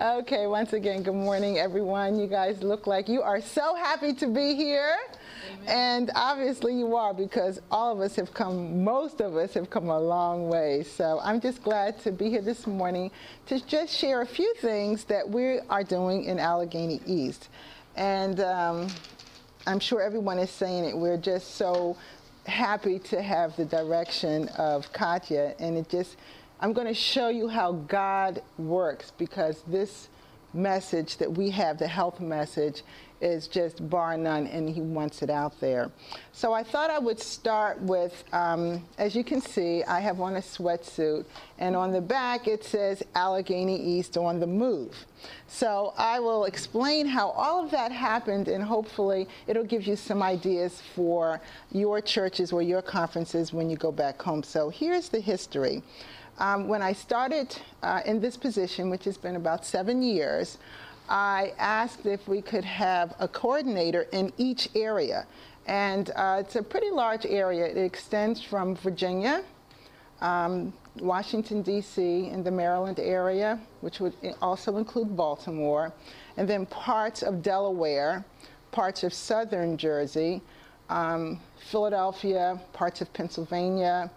Okay, once again, good morning, everyone. You guys look like you are so happy to be here. Amen. And obviously, you are because all of us have come, most of us have come a long way. So I'm just glad to be here this morning to just share a few things that we are doing in Allegheny East. And um, I'm sure everyone is saying it. We're just so happy to have the direction of Katya, and it just I'm going to show you how God works because this message that we have, the health message, is just bar none, and He wants it out there. So I thought I would start with, um, as you can see, I have on a sweatsuit, and on the back it says Allegheny East on the move. So I will explain how all of that happened, and hopefully it'll give you some ideas for your churches or your conferences when you go back home. So here's the history. Um, when I started uh, in this position, which has been about seven years, I asked if we could have a coordinator in each area. And uh, it's a pretty large area. It extends from Virginia, um, Washington, D.C., and the Maryland area, which would also include Baltimore, and then parts of Delaware, parts of southern Jersey, um, Philadelphia, parts of Pennsylvania,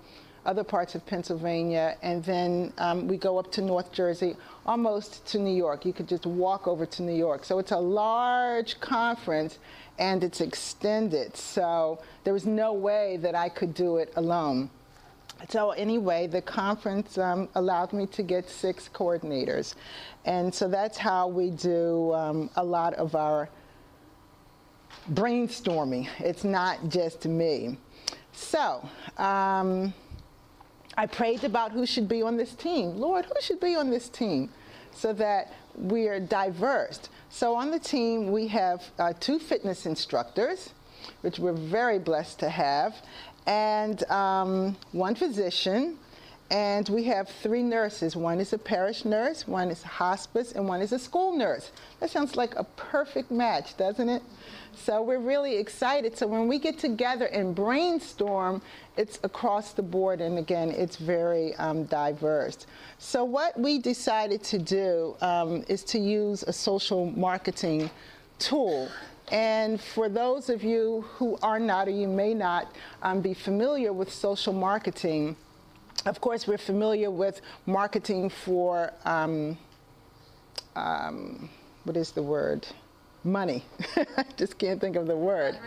other parts of Pennsylvania, and then um, we go up to North Jersey, almost to New York. You could just walk over to New York. So it's a large conference and it's extended. So there was no way that I could do it alone. So anyway, the conference um, allowed me to get six coordinators. And so that's how we do um, a lot of our brainstorming. It's not just me. So, um, I prayed about who should be on this team. Lord, who should be on this team so that we are diverse? So on the team, we have uh, two fitness instructors, which we're very blessed to have, and um, one physician, and we have three nurses. One is a parish nurse, one is a hospice, and one is a school nurse. That sounds like a perfect match, doesn't it? So we're really excited. So when we get together and brainstorm, it's across the board, and again, it's very um, diverse. So what we decided to do um, is to use a social marketing tool. And for those of you who are not, or you may not um, be familiar with social marketing, of course, we're familiar with marketing for, um, um, what is the word? Money. I just can't think of the word.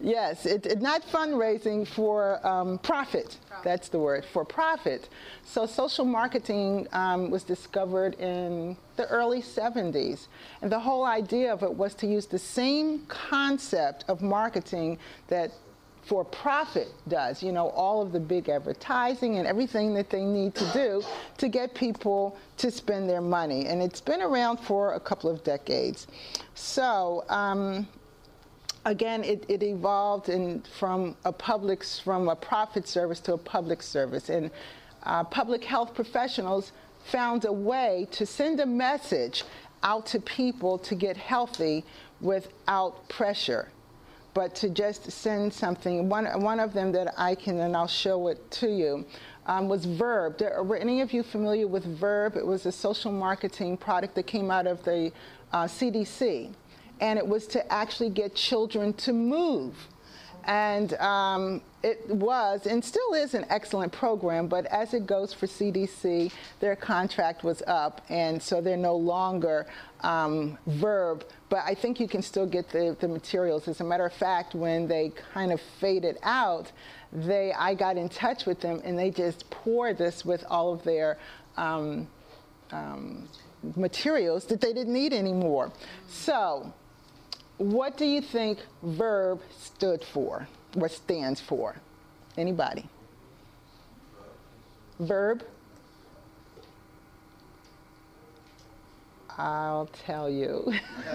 Yes, it, it, not fundraising for um, profit. profit. That's the word, for profit. So social marketing um, was discovered in the early 70s. And the whole idea of it was to use the same concept of marketing that for profit does, you know, all of the big advertising and everything that they need to do to get people to spend their money. And it's been around for a couple of decades. So, um, again, it, it evolved in, from a public, from a profit service to a public service. And uh, public health professionals found a way to send a message out to people to get healthy without pressure but to just send something. One, one of them that I can, and I'll show it to you, um, was Verb. Were any of you familiar with Verb? It was a social marketing product that came out of the uh, CDC. And it was to actually get children to move. And um, it was and still is an excellent program, but as it goes for CDC, their contract was up, and so they're no longer um, Verb. But I think you can still get the, the materials. As a matter of fact, when they kind of faded out, they I got in touch with them, and they just poured this with all of their um, um, materials that they didn't need anymore. So what do you think verb stood for? What stands for? Anybody? Verb? I'll tell you.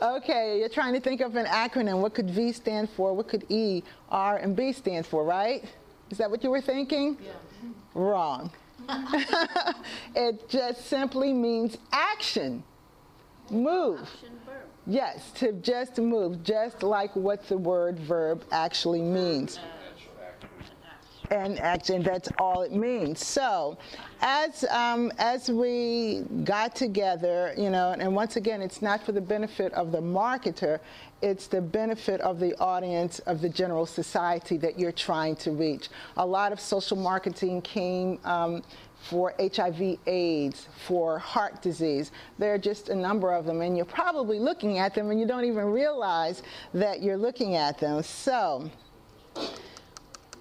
okay, you're trying to think of an acronym. What could V stand for? What could E, R, and B stand for, right? Is that what you were thinking? Yeah. Wrong. it just simply means action. Move. Action Yes, to just move, just like what the word verb actually means. And action. That's all it means. So, as um, as we got together, you know, and once again, it's not for the benefit of the marketer, it's the benefit of the audience of the general society that you're trying to reach. A lot of social marketing came. Um, for HIV AIDS, for heart disease. There are just a number of them, and you're probably looking at them and you don't even realize that you're looking at them. So,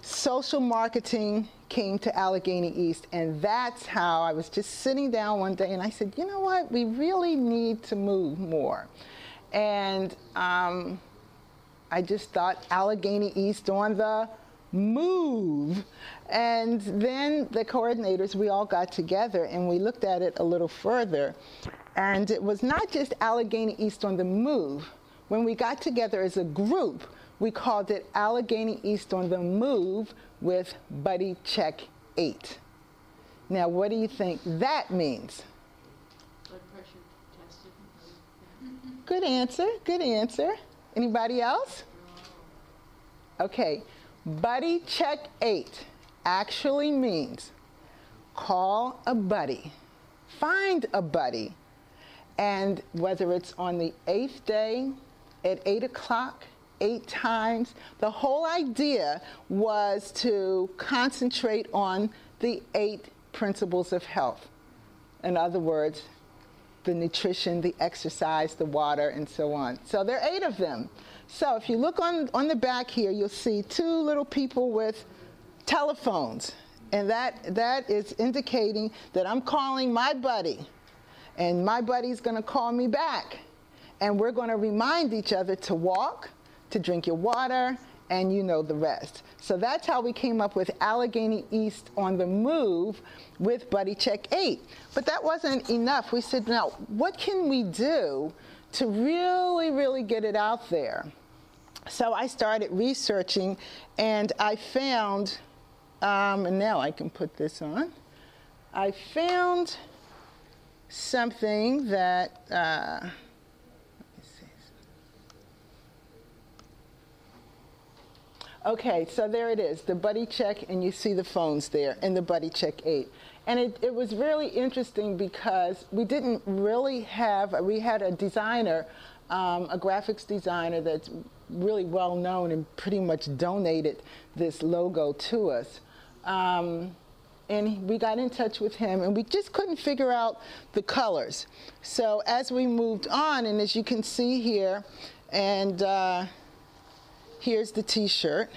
social marketing came to Allegheny East, and that's how I was just sitting down one day and I said, you know what, we really need to move more. And um, I just thought Allegheny East on the move. And then the coordinators, we all got together and we looked at it a little further. And it was not just Allegheny East on the move. When we got together as a group, we called it Allegheny East on the Move with Buddy Check 8. Now, what do you think that means? Blood pressure tested. Good answer, good answer. Anybody else? Okay, Buddy Check 8 actually means call a buddy, find a buddy, and whether it's on the eighth day at 8 o'clock, eight times. The whole idea was to concentrate on the eight principles of health. In other words, the nutrition, the exercise, the water, and so on. So there are eight of them. So if you look on, on the back here, you'll see two little people with telephones. And that, that is indicating that I'm calling my buddy. And my buddy's going to call me back. And we're going to remind each other to walk, to drink your water, and you know the rest. So that's how we came up with Allegheny East on the Move with Buddy Check 8. But that wasn't enough. We said, now, what can we do to really, really get it out there? So I started researching, and I found, um, and now I can put this on. I found something that. Uh, Okay, so there it is, the buddy check, and you see the phones there in the buddy check 8. And it, it was really interesting because we didn't really have, we had a designer, um, a graphics designer that's really well known and pretty much donated this logo to us. Um, and we got in touch with him and we just couldn't figure out the colors. So as we moved on, and as you can see here, and uh, here's the t-shirt.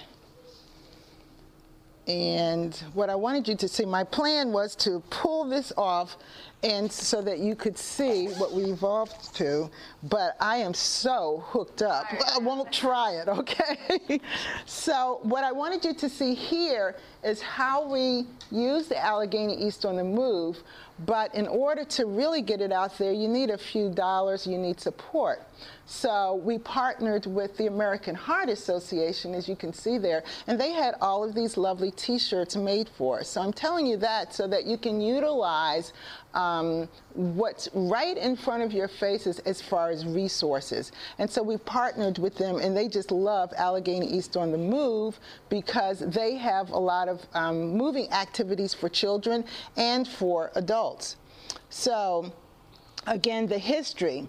And what I wanted you to see, my plan was to pull this off and so that you could see what we evolved to, but I am so hooked up. I won't try it, okay? so what I wanted you to see here is how we use the Allegheny East on the Move, but in order to really get it out there, you need a few dollars, you need support. So we partnered with the American Heart Association, as you can see there, and they had all of these lovely t-shirts made for us. So I'm telling you that so that you can utilize um, what's right in front of your faces as far as resources. And so we partnered with them, and they just love Allegheny East on the Move because they have a lot of um, moving activities for children and for adults. So, again, the history.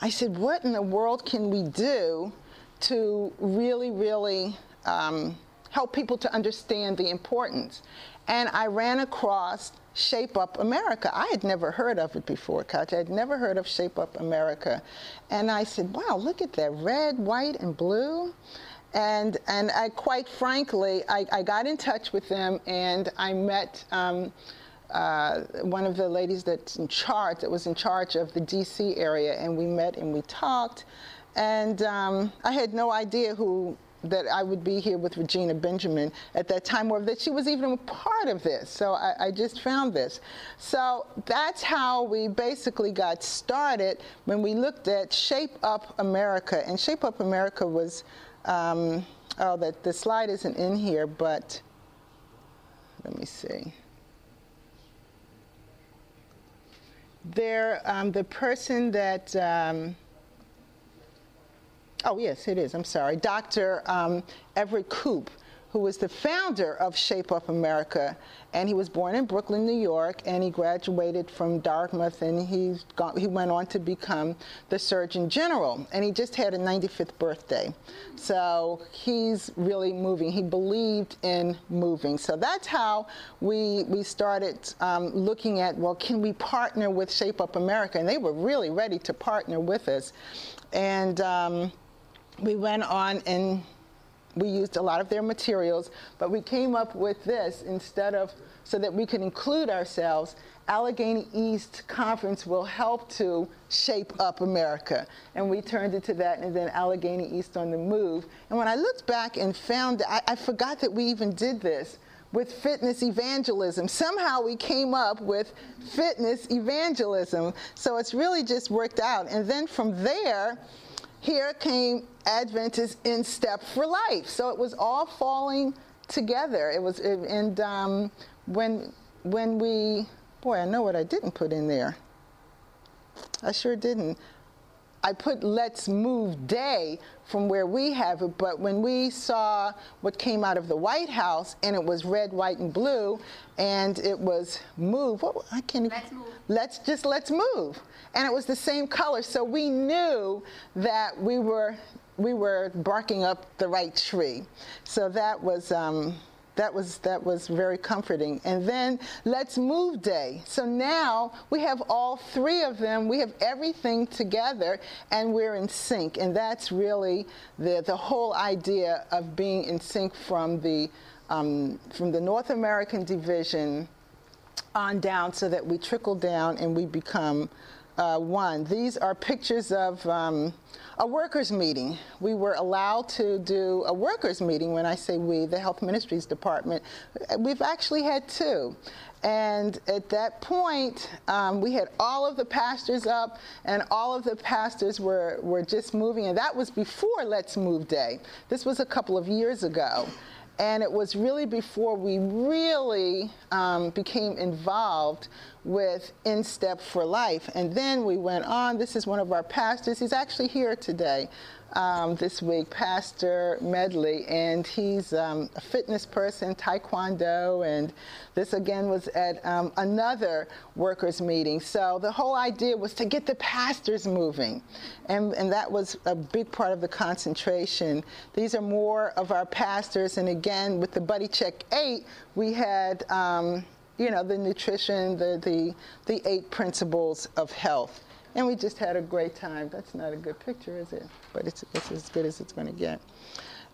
I said, what in the world can we do to really, really um, help people to understand the importance? And I ran across Shape Up America. I had never heard of it before, Coach. I had never heard of Shape Up America. And I said, wow, look at that red, white, and blue. And, and I, quite frankly, I, I got in touch with them and I met um, uh, one of the ladies that's in charge, that was in charge of the DC area, and we met and we talked. And um, I had no idea who that I would be here with Regina Benjamin at that time, or that she was even a part of this. So I, I, just found this. So that's how we basically got started when we looked at Shape Up America. And Shape Up America was, um, oh, that the slide isn't in here, but let me see. There, um, the person that um, Oh, yes, it is. I'm sorry. Dr. Um, Everett Koop, who was the founder of Shape Up America. And he was born in Brooklyn, New York, and he graduated from Dartmouth, and he's he went on to become the Surgeon General. And he just had a 95th birthday. So he's really moving. He believed in moving. So that's how we, we started um, looking at, well, can we partner with Shape Up America? And they were really ready to partner with us. And um, we went on and we used a lot of their materials, but we came up with this instead of so that we could include ourselves. Allegheny East Conference will help to shape up America. And we turned it to that, and then Allegheny East on the Move. And when I looked back and found, I, I forgot that we even did this with fitness evangelism. Somehow we came up with fitness evangelism. So it's really just worked out. And then from there, here came Adventist in Step for Life. So it was all falling together. It was, and um, when when we, boy, I know what I didn't put in there. I sure didn't. I put Let's Move Day from where we have it, but when we saw what came out of the White House and it was red, white, and blue, and it was move, what, I can't Let's move. Let's just let's move. And it was the same color, so we knew that we were we were barking up the right tree. So that was um, that was that was very comforting. And then let's move day. So now we have all three of them. We have everything together, and we're in sync. And that's really the the whole idea of being in sync from the um, from the North American division on down, so that we trickle down and we become uh, one. These are pictures of um, a workers' meeting. We were allowed to do a workers' meeting. When I say we, the Health Ministries Department, we've actually had two. And at that point, um, we had all of the pastors up, and all of the pastors were, were just moving. And that was before Let's Move Day. This was a couple of years ago. And it was really before we really um, became involved with In Step for Life. And then we went on. This is one of our pastors. He's actually here today. Um, this week, Pastor Medley, and he's um, a fitness person, Taekwondo, and this again was at um, another workers' meeting. So the whole idea was to get the pastors moving, and, and that was a big part of the concentration. These are more of our pastors, and again, with the Buddy Check 8, we had um, you know, the nutrition, the, the, the eight principles of health. And we just had a great time. That's not a good picture, is it? But it's, it's as good as it's going to get.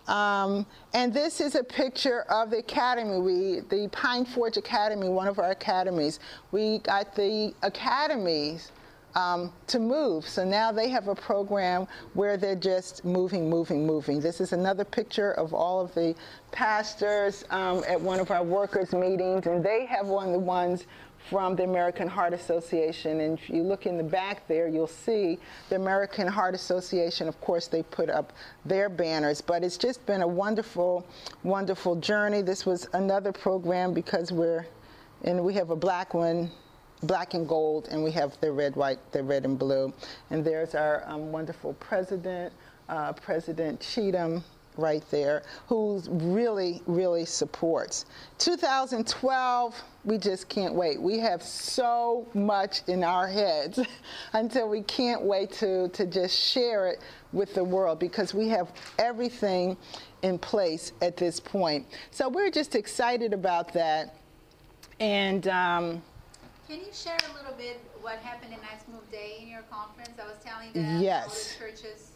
Um, and this is a picture of the academy. We, the Pine Forge Academy, one of our academies. We got the academies um, to move. So now they have a program where they're just moving, moving, moving. This is another picture of all of the pastors um, at one of our workers' meetings, and they have one of the ones from the American Heart Association. And if you look in the back there, you'll see the American Heart Association. Of course, they put up their banners, but it's just been a wonderful, wonderful journey. This was another program because we're, and we have a black one black and gold, and we have the red, white, the red and blue. And there's our um, wonderful president, uh, President Cheatham, right there, who really, really supports. 2012, we just can't wait. We have so much in our heads until we can't wait to, to just share it with the world because we have everything in place at this point. So we're just excited about that. And um, Can you share a little bit what happened in Let's Move Day in your conference? I was telling them Yes. how the churches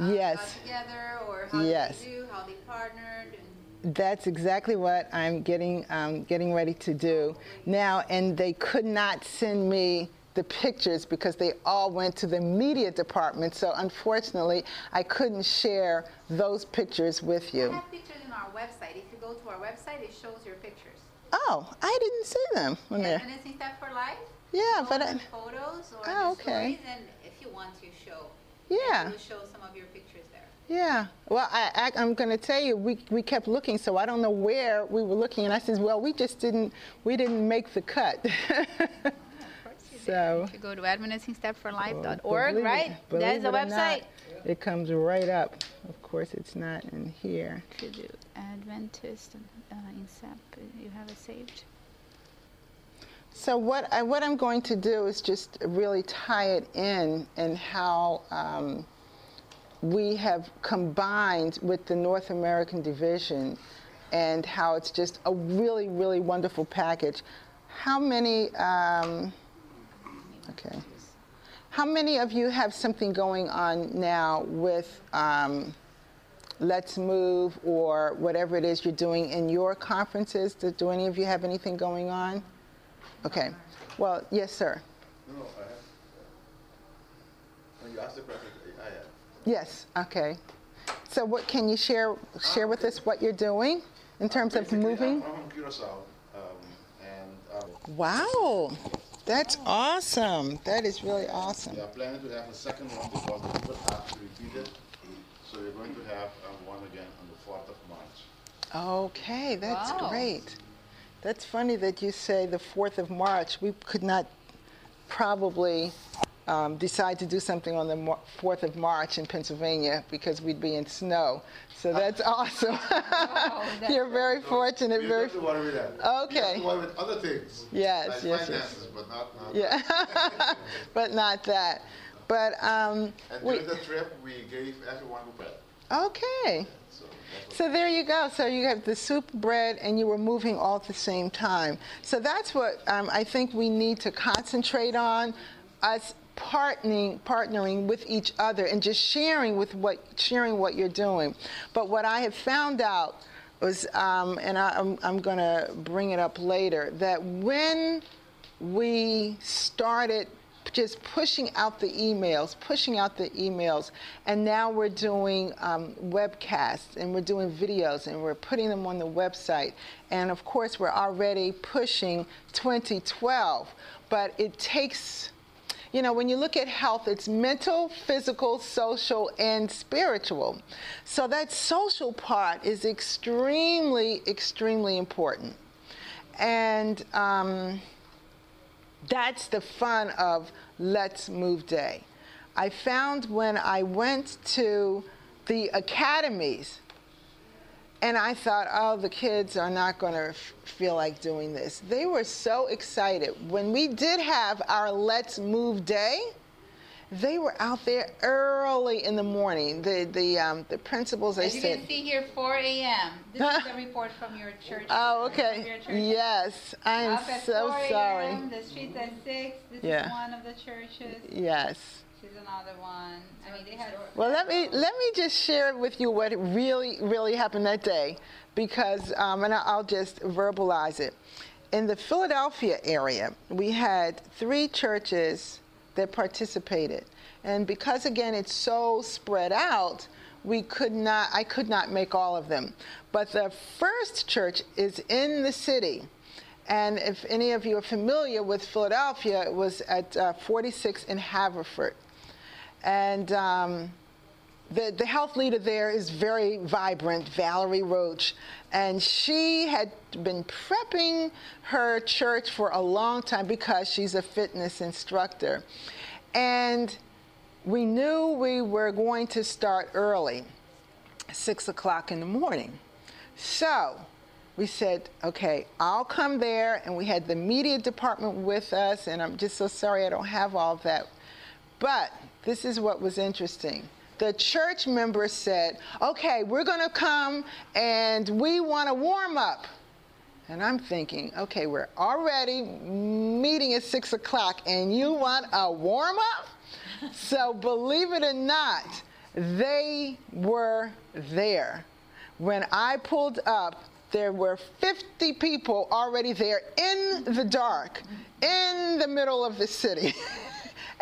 uh, Yes. got together or how Yes. they do, how they partnered. That's exactly what I'm getting um, getting ready to do now, and they could not send me the pictures because they all went to the media department. So unfortunately, I couldn't share those pictures with I you. have pictures on our website. If you go to our website, it shows your pictures. Oh, I didn't see them on there. Adventist in Step for Life. Yeah, but I, photos or Oh, okay. stories, and if you want to show, Yeah. we'll show some of your pictures there. yeah. Well, I, I, I'm going to tell you, we, we kept looking, so I don't know where we were looking, and I said, well, we just didn't we didn't make the cut. so. You go to Well, adventiststepforlife.org, it- right? That's the it or not, website. It comes right up. Of course, it's not in here. To do Adventist uh, in Step. You have it saved. So what I, what I'm going to do is just really tie it in and how um, we have combined with the North American division and how it's just a really really wonderful package. How many? Um, okay. How many of you have something going on now with um, Let's Move or whatever it is you're doing in your conferences? Do, do any of you have anything going on? Okay. Well, yes, sir. No, no, I have. When you ask the question, I have. Yes. Okay. So, what can you share share with us what you're doing in terms of Basically, moving? I'm from Curacao, um, and um, Wow, that's awesome. That is really awesome. we are planning to have a second one because the people have to repeat it. So we're going to have um, one again on the 4th of March. Okay, that's Wow. great. That's funny that you say the 4th of March. We could not probably um, decide to do something on the 4th of March in Pennsylvania because we'd be in snow. So that's awesome. You're very fortunate. You Very don't have to worry with that. You Okay. have to worry with other things. Yes, like yes, yes. but not, not yeah, but not that. But um, And we, during the trip, we gave everyone a bread. okay. So there you go. So you have the soup, bread, and you were moving all at the same time. So that's what um, I think we need to concentrate on, us partnering, partnering with each other and just sharing with what sharing what you're doing. But what I have found out was, um, and I, I'm, I'm going to bring it up later, that when we started just pushing out the emails, pushing out the emails, and now we're doing um, webcasts and we're doing videos and we're putting them on the website. And of course, we're already pushing 2012, but it takes you know, when you look at health, it's mental, physical, social, and spiritual. So that social part is extremely, extremely important. And um, that's the fun of Let's Move Day. I found when I went to the academies, and I thought, oh, the kids are not going to f- feel like doing this. They were so excited. When we did have our Let's Move Day, they were out there early in the morning. The the um, the principals, they As you said, can see here, 4 a.m. This is a report from your church. "Oh, okay, church. yes, I am Up at so 4 sorry. a.m., The street's at 6. This Yeah. is one of the churches. Yes." This is another one. I mean, they had. Well, let me let me just share with you what really really happened that day, because um, and I'll just verbalize it. In the Philadelphia area, we had three churches that participated, and because again it's so spread out, we could not I could not make all of them. But the first church is in the city. And if any of you are familiar with Philadelphia, it was at uh, 46 in Haverford. And um, the, the health leader there is very vibrant, Valerie Roach. And she had been prepping her church for a long time because she's a fitness instructor. And we knew we were going to start early, six o'clock in the morning. So we said, okay, I'll come there. And we had the media department with us. And I'm just so sorry I don't have all that. But this is what was interesting. The church members said, okay, we're going to come and we want to warm up. And I'm thinking, okay, we're already meeting at six o'clock and you want a warm up? so believe it or not, they were there. When I pulled up, there were 50 people already there in the dark, in the middle of the city.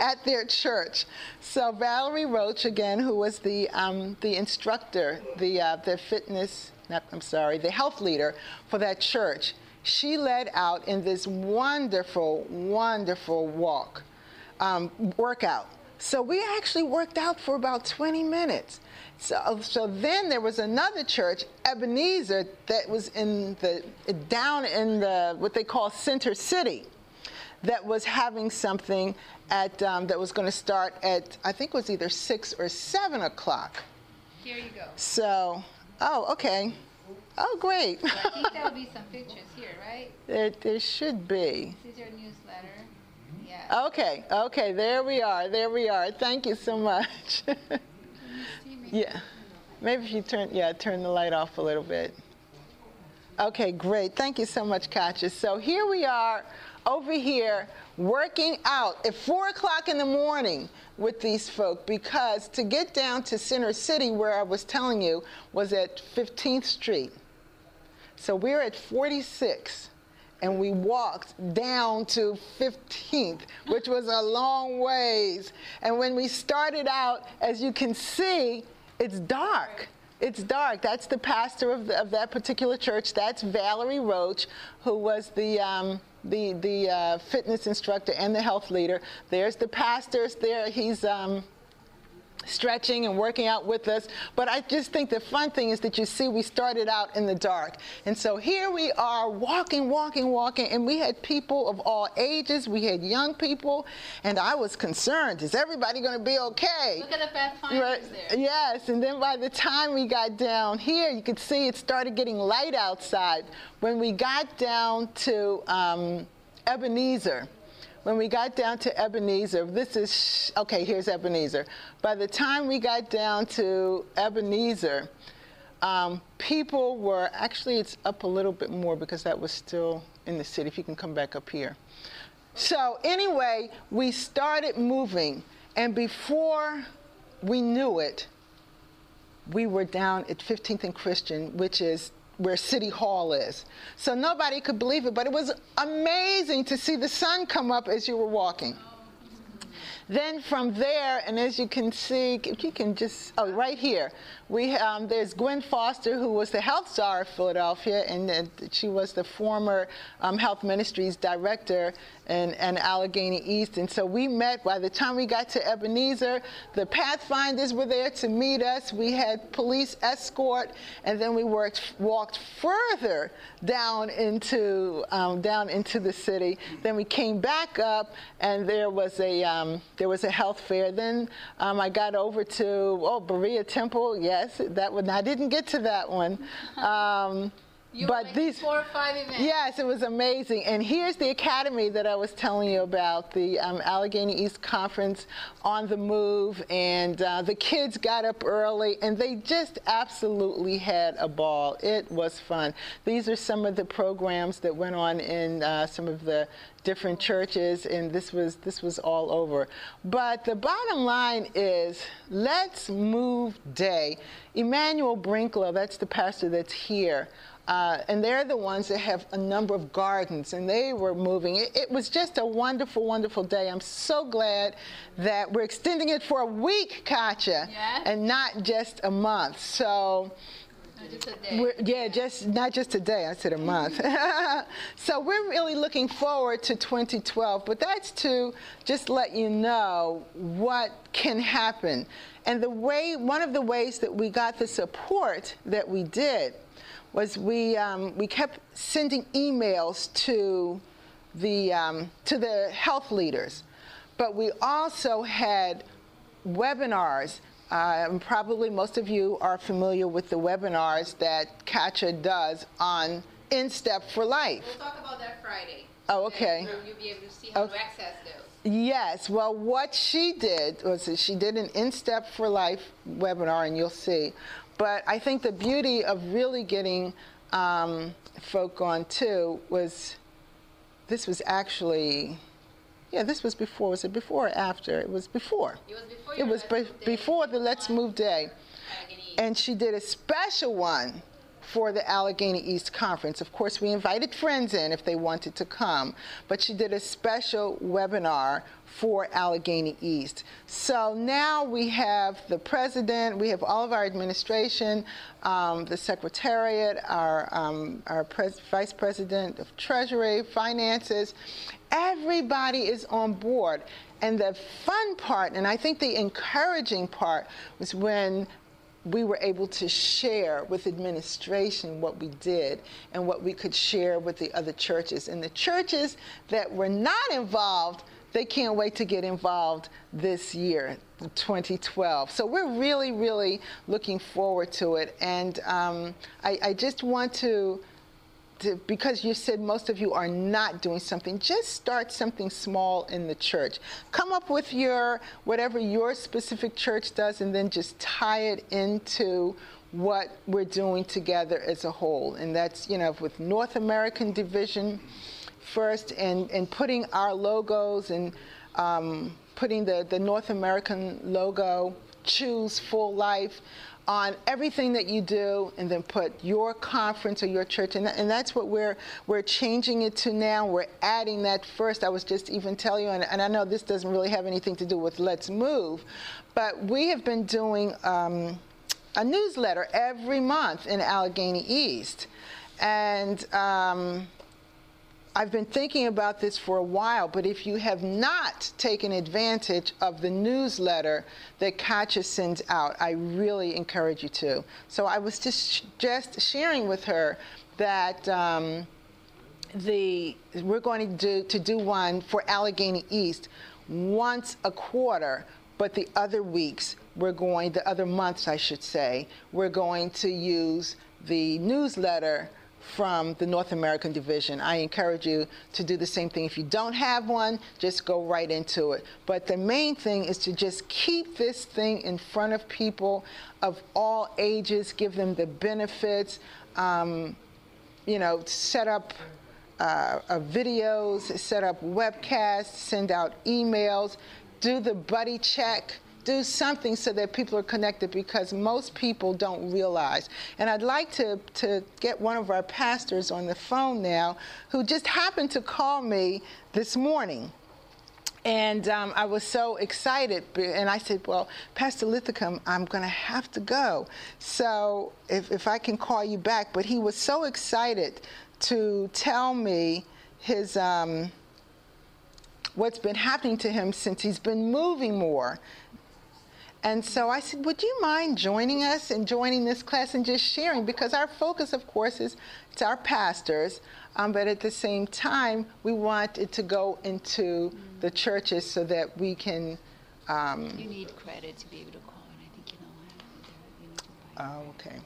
at their church. So Valerie Roach, again, who was the um, the instructor, the uh, the fitness, not, I'm sorry, the health leader for that church, she led out in this wonderful, wonderful walk um, workout. So we actually worked out for about 20 minutes. So, so then there was another church, Ebenezer, that was in the down in the what they call Center City that was having something at um, that was going to start at I think it was either six or seven o'clock. Here you go. So, oh, okay. Oh, great. I think there'll be some pictures here, right? There, there should be. This is your newsletter. Yeah. Okay, okay, there we are, there we are. Thank you so much. yeah, maybe if you turn, yeah, turn the light off a little bit. Okay, great. Thank you so much, Katja. So here we are over here working out at 4 o'clock in the morning with these folk because to get down to Center City, where I was telling you, was at 15th Street. So we're at 46 and we walked down to 15th, which was a long ways. And when we started out, as you can see, it's dark. It's dark. That's the pastor of, the, of that particular church. That's Valerie Roach, who was the, um, the, the uh, fitness instructor and the health leader. There's the pastors there. He's. Um, stretching and working out with us. But I just think the fun thing is that you see we started out in the dark. And so here we are walking, walking, walking, and we had people of all ages. We had young people, and I was concerned, is everybody going to be okay? Look at the pathfinders Right. there. Yes, and then by the time we got down here, you could see it started getting light outside. When we got down to um, Ebenezer, when we got down to Ebenezer, this is, okay, here's Ebenezer. By the time we got down to Ebenezer, um, people were, actually, it's up a little bit more because that was still in the city. If you can come back up here. So, anyway, we started moving, and before we knew it, we were down at 15th and Christian, which is where City Hall is. So nobody could believe it, but it was amazing to see the sun come up as you were walking. Then from there, and as you can see, if you can just, oh, right here, we, um, there's Gwen Foster, who was the health czar of Philadelphia, and uh, she was the former um, health ministries director in, in Allegheny East. And so we met, by the time we got to Ebenezer, the Pathfinders were there to meet us. We had police escort, and then we worked, walked further down into, um, down into the city. Then we came back up, and there was a, um, there was a health fair. Then um, I got over to, oh, Berea Temple, yes, that one, I didn't get to that one. Um, You but were these, four or five events. Yes, it was amazing. And here's the academy that I was telling you about, the um, Allegheny East Conference on the move. And uh, the kids got up early and they just absolutely had a ball. It was fun. These are some of the programs that went on in uh, some of the different churches and this was this was all over but the bottom line is let's move day emmanuel brinklow that's the pastor that's here uh, and they're the ones that have a number of gardens, and they were moving. It, it was just a wonderful, wonderful day. I'm so glad that we're extending it for a week, Katja, Yeah. and not just a month. So, just yeah, just not just a day. I said a month. so we're really looking forward to 2012. But that's to just let you know what can happen, and the way one of the ways that we got the support that we did was we um, we kept sending emails to the um, to the health leaders, but we also had webinars. Uh, and probably most of you are familiar with the webinars that Katja does on In Step for Life. We'll talk about that Friday. Oh, okay. So you'll be able to see how to access those. Yes. Well, what she did was she did an In Step for Life webinar, and you'll see. But I think the beauty of really getting um, folk on too was this was actually, yeah, this was before. Was it before or after? It was before. It was before It was be- before the Let's Move Day. And she did a special one for the Allegheny East Conference. Of course, we invited friends in if they wanted to come, but she did a special webinar for Allegheny East. So now we have the president, we have all of our administration, um, the secretariat, our, um, our pres- vice president of treasury, finances. Everybody is on board. And the fun part, and I think the encouraging part, was when we were able to share with administration what we did and what we could share with the other churches. And the churches that were not involved, they can't wait to get involved this year, 2012. So we're really, really looking forward to it. And um, I, I just want to because you said most of you are not doing something, just start something small in the church. Come up with your whatever your specific church does, and then just tie it into what we're doing together as a whole. And that's you know with North American Division first, and and putting our logos and um, putting the the North American logo, choose full life on everything that you do and then put your conference or your church and, and that's what we're we're changing it to now. We're adding that first. I was just even telling you and, and i know this doesn't really have anything to do with let's move but we have been doing um, a newsletter every month in allegheny east. And um, I've been thinking about this for a while, but if you have not taken advantage of the newsletter that Katja sends out, I really encourage you to. So I was just just sharing with her that um, the we're going to do to do one for Allegheny East once a quarter, but the other weeks we're going the other months I should say we're going to use the newsletter from the North American division. I encourage you to do the same thing. If you don't have one, just go right into it. But the main thing is to just keep this thing in front of people of all ages, give them the benefits, um, you know, set up uh, uh, videos, set up webcasts, send out emails, do the buddy check do something so that people are connected because most people don't realize. And I'd like to, to get one of our pastors on the phone now who just happened to call me this morning. And um, I was so excited. And I said, Well, Pastor Lithicum, I'm going to have to go. So if, if I can call you back. But he was so excited to tell me his. Um, what's been happening to him since he's been moving more and so I said, Would you mind joining us and joining this class and just sharing? Because our focus, of course, is to our pastors, um, but at the same time, we want it to go into the churches so that we can. Um, You need credit to be able to call, and I think you know how. You need to oh, okay.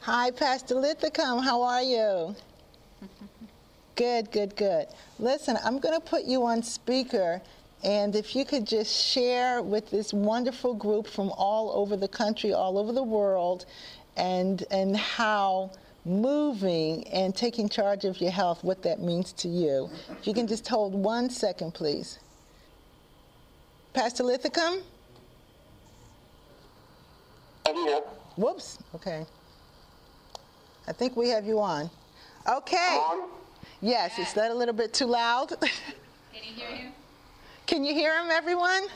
Hi, Pastor Lithicum. How are you? good, good, good. Listen, I'm going to put you on speaker and if you could just share with this wonderful group from all over the country, all over the world, and, and how moving and taking charge of your health, what that means to you. If you can just hold one second, please. Pastor Lithicum? I'm here. Whoops, okay. I think we have you on. Okay. On. Yes, is that a little bit too loud? Can you hear him? Can you hear him, everyone?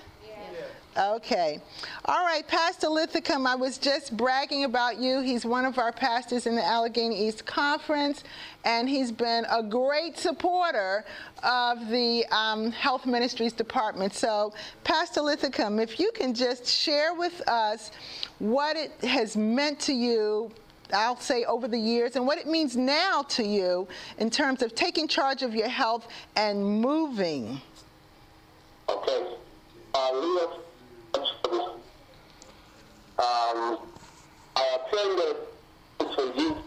Okay. All right, Pastor Lithicum, I was just bragging about you. He's one of our pastors in the Allegheny East Conference, and he's been a great supporter of the um, Health Ministries Department. So, Pastor Lithicum, if you can just share with us what it has meant to you I'll say over the years and what it means now to you in terms of taking charge of your health and moving. Okay. Uh, Leah, um, I attended to youth,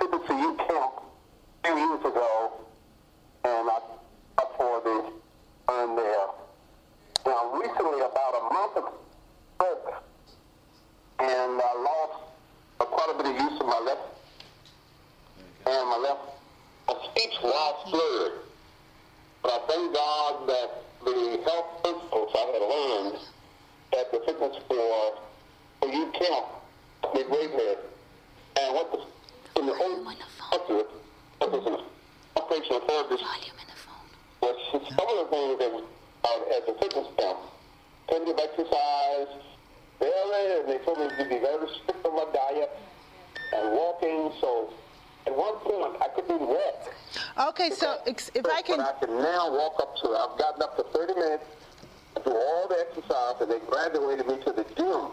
to youth camp a few years ago, and I up for the earn there. Now, recently, about a month ago, broke, and I lost uh, quite a bit of use of my left, and my left my speech was slurred. But I thank God that the health principles I had learned at the fitness for, for youth camp, they gave me. And what the, in the whole culture, what was an occupational therapist, was some of the things that was uh, at the fitness camp, plenty of exercise, daily, and they told me to be very strict on my diet and walking, so at one point I couldn't even walk. Okay, if I can. But I can now walk up to, I've gotten up to 30 minutes, do all the exercise, and they graduated me to the gym,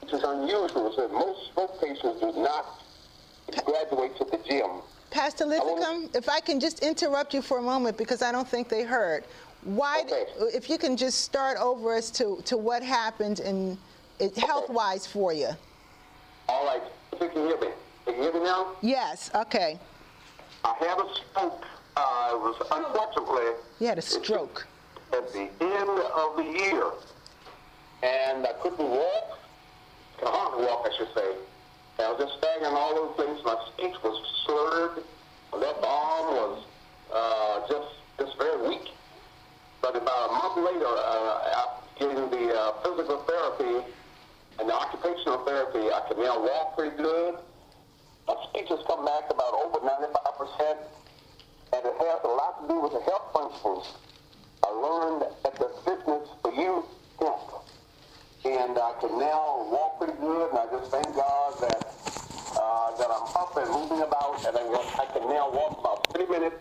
which is unusual. So most smoke patients do not graduate to the gym. Pastor Lithicum, if I can just interrupt you for a moment because I don't think they heard. why, Okay. if you can just start over as to, to what happened and it, health-wise for you. All right, if you can hear me. Can you hear me now? Yes, okay. I had a stroke. It was unfortunately You had a stroke. at the end of the year, and I couldn't walk. Could hardly walk, I should say. And I was just staggering all over the place. My speech was slurred. My left arm was uh, just just very weak. But about a month later, uh, after getting the uh, physical therapy and the occupational therapy, I can now walk pretty good. My speech has come back about over 95%, and it has a lot to do with the health principles I learned at the Fitness for You camp. And I can now walk pretty good, and I just thank God that uh, that I'm up and moving about, and I, I can now walk about 30 minutes.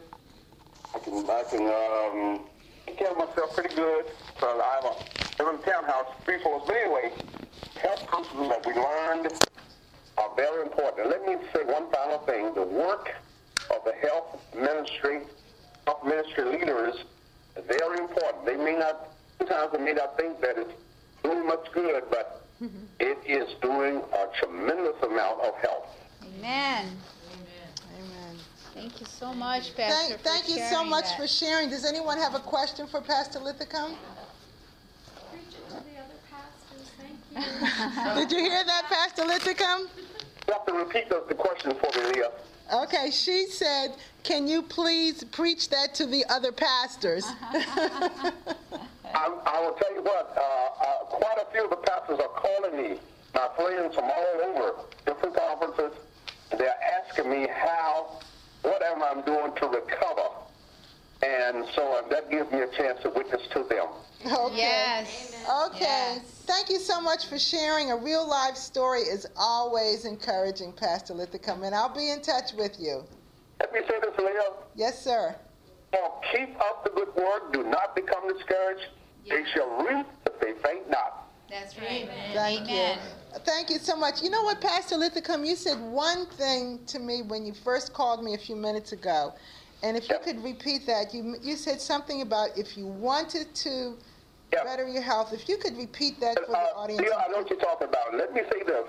I can I can um, take care of myself pretty good. So I'm in a townhouse, three floors. But anyway, health principles that we learned are very important. And let me say one final thing. The work of the health ministry, health ministry leaders is very important. They may not, sometimes they may not think that it's doing much good, but mm-hmm. it is doing a tremendous amount of help. Amen. Amen. Thank you so much, Pastor. Thank, thank you so much for sharing. Does anyone have a question for Pastor Lithicum? Preaching to the other pastors, thank you. Did you hear that, Pastor Lithicum? You have to repeat the, the question for me, Leah. Okay, she said, can you please preach that to the other pastors? I, I will tell you what, uh, uh, quite a few of the pastors are calling me, my friends from all over, different conferences. They're asking me how, what am I doing to recover? And so uh, that gives me a chance to witness to them. Okay. Yes. Okay. Yes. Thank you so much for sharing. A real life story is always encouraging, Pastor Lithicum, and I'll be in touch with you. Let me say this, Leah. Yes, sir. Oh, keep up the good work. Do not become discouraged. They shall reap if they faint not. That's right. Thank Amen. you. Thank you so much. You know what, Pastor Lithicum, you said one thing to me when you first called me a few minutes ago. And if you could repeat that, you, you said something about if you wanted to better your health. If you could repeat that for the Uh, audience. Leah, I know what you're talking about. Let me say this.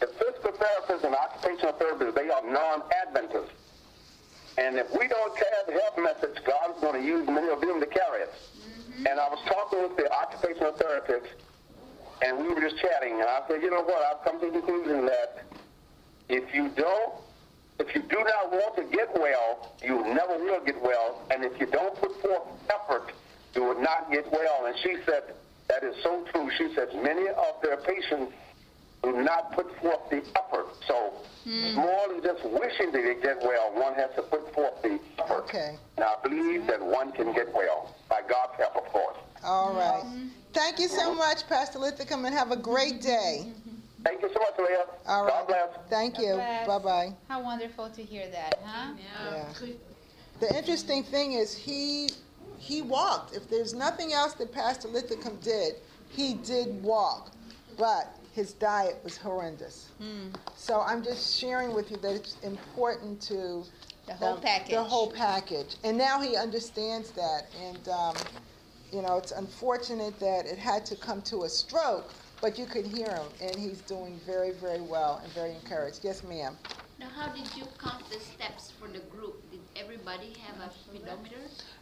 The physical therapists and occupational therapists, they are non-Adventists. And if we don't carry the health message, God's going to use many of them to carry it. And I was talking with the occupational therapist, and we were just chatting, and I said, you know what, I've come to the conclusion that if you don't, if you do not want to get well, you never will get well. And if you don't put forth effort, you will not get well. And she said, that is so true. She said, many of their patients do not put forth the effort. So hmm. more than just wishing that they get well, one has to put forth the effort. Okay. And I believe that one can get well, by God's help, of course. All right. Mm-hmm. Thank you so mm-hmm. much, Pastor Lithicum, and have a great day. Mm-hmm. Thank you so much, Leah. All right. God bless. Thank you. bless. Bye bye. How wonderful to hear that, huh? Yeah. The interesting thing is he he walked. If there's nothing else that Pastor Lithicum did, he did walk, but his diet was horrendous. So I'm just sharing with you that it's important to The whole um, package. The whole package, and now he understands that. And um, you know, it's unfortunate that it had to come to a stroke, but you could hear him, and he's doing very, very well and very encouraged. Yes, ma'am. Now, how did you count the steps for the group? Did everybody have a speedometer?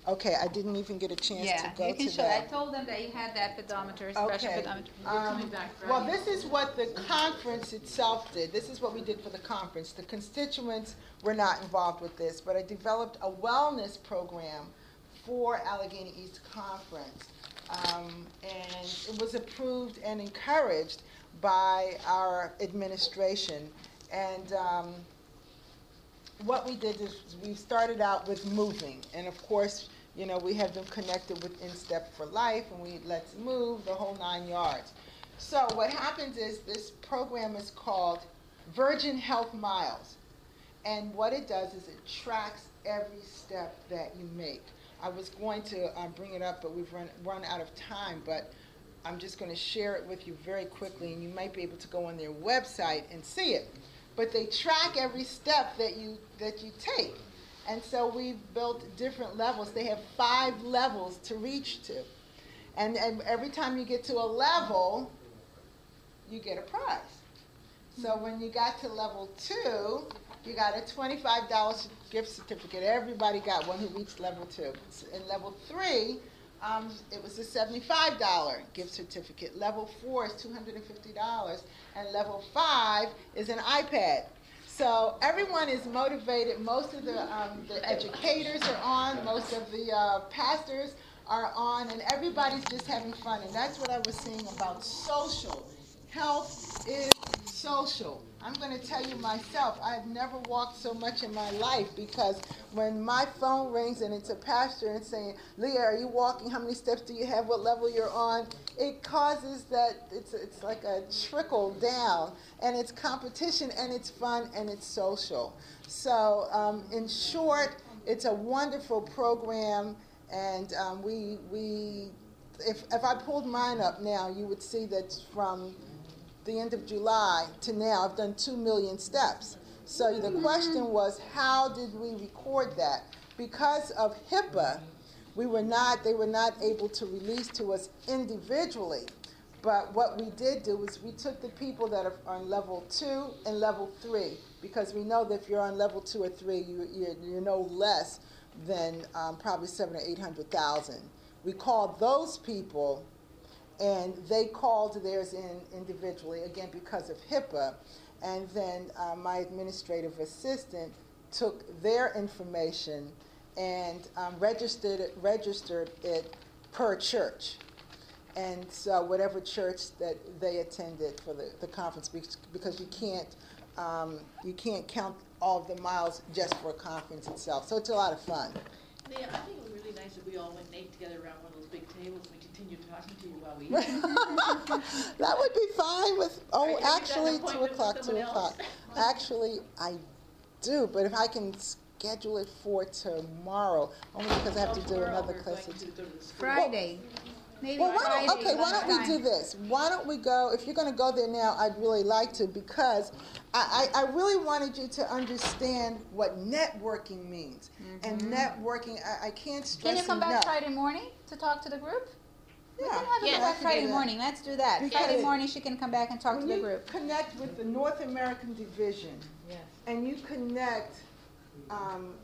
Okay, I didn't even get a chance Yeah, to go you can to show. that. I told them that you had that pedometer, special Okay. pedometer. Um, Well, this is what the conference itself did. This is what we did for the conference. The constituents were not involved with this, but I developed a wellness program for Allegheny East Conference. Um, and it was approved and encouraged by our administration. And, um, what we did is we started out with moving, and of course, you know, we had them connected with InStep for Life, and we let's move the whole nine yards. So what happens is this program is called Virgin Health Miles, and what it does is it tracks every step that you make. I was going to um, bring it up, but we've run run out of time. But I'm just going to share it with you very quickly, and you might be able to go on their website and see it. But they track every step that you that you take, And so we've built different levels. They have five levels to reach to. And, and every time you get to a level, you get a prize. So when you got to level two, you got a $25 gift certificate. Everybody got one who reached level two. In level three, um, it was a $75 gift certificate. Level four is $250. And level five is an iPad. So everyone is motivated. Most of the, um, the educators are on, most of the uh, pastors are on, and everybody's just having fun. And that's what I was saying about social. Health is social. I'm going to tell you myself, I've never walked so much in my life because when my phone rings and it's a pastor and saying, Leah, are you walking? How many steps do you have? What level you're on? It causes that it's, it's like a trickle down and it's competition and it's fun and it's social. So, um, in short, it's a wonderful program and um, we, we if, if I pulled mine up now, you would see that from the end of July to now, I've done 2 million steps. So the question was, how did we record that? Because of HIPAA, we were not, they were not able to release to us individually. But what we did do is we took the people that are on level two and level three, because we know that if you're on level two or three, you, you're, you're no less than um, probably seven or eight hundred thousand. We called those people and they called theirs in individually, again because of HIPAA. And then uh, my administrative assistant took their information and um, registered it, registered it per church. And so whatever church that they attended for the, the conference, because you can't um, you can't count all of the miles just for a conference itself. So it's a lot of fun. Yeah, I think it was really nice that we all went and ate together around one of those big tables we talking to you while we ate. that would be fine with, oh, Are you gonna actually, make that two appointment with o'clock, two someone o'clock. Actually, I do, but if I can schedule it for tomorrow, only because I have to do Tomorrow another we're class. going to go to the school. Friday. Maybe Well, why Friday. don't, okay, why don't we do lunchtime. this? Why don't we go, if you're gonna go there now, I'd really like to, because I, I, I really wanted you to understand what networking means. And mm-hmm. networking, I, I can't stress Can you come back. Friday morning to talk to the group? We Yeah. can have her Yes. back Friday morning. Let's do that. Because- Friday morning, she can come back and talk to When the you group. connect with the North American division, Yes. and you connect um,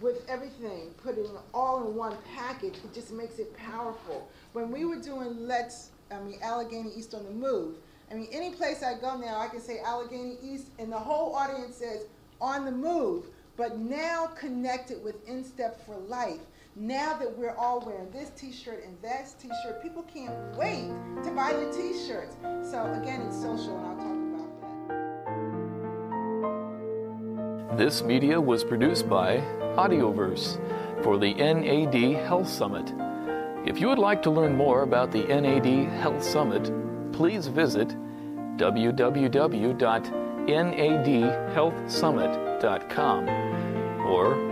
with everything, putting all in one package, it just makes it powerful. When we were doing Let's, I mean, Allegheny East on the Move, I mean, any place I go now, I can say Allegheny East, and the whole audience says on the move. But now connected with InStep for Life, now that we're all wearing this T-shirt and that T-shirt, people can't wait to buy the T-shirts. So again, it's social, and I'll talk about that. This media was produced by Audioverse for the NAD Health Summit. If you would like to learn more about the NAD Health Summit, please visit www.nadhealthsummit.com. Or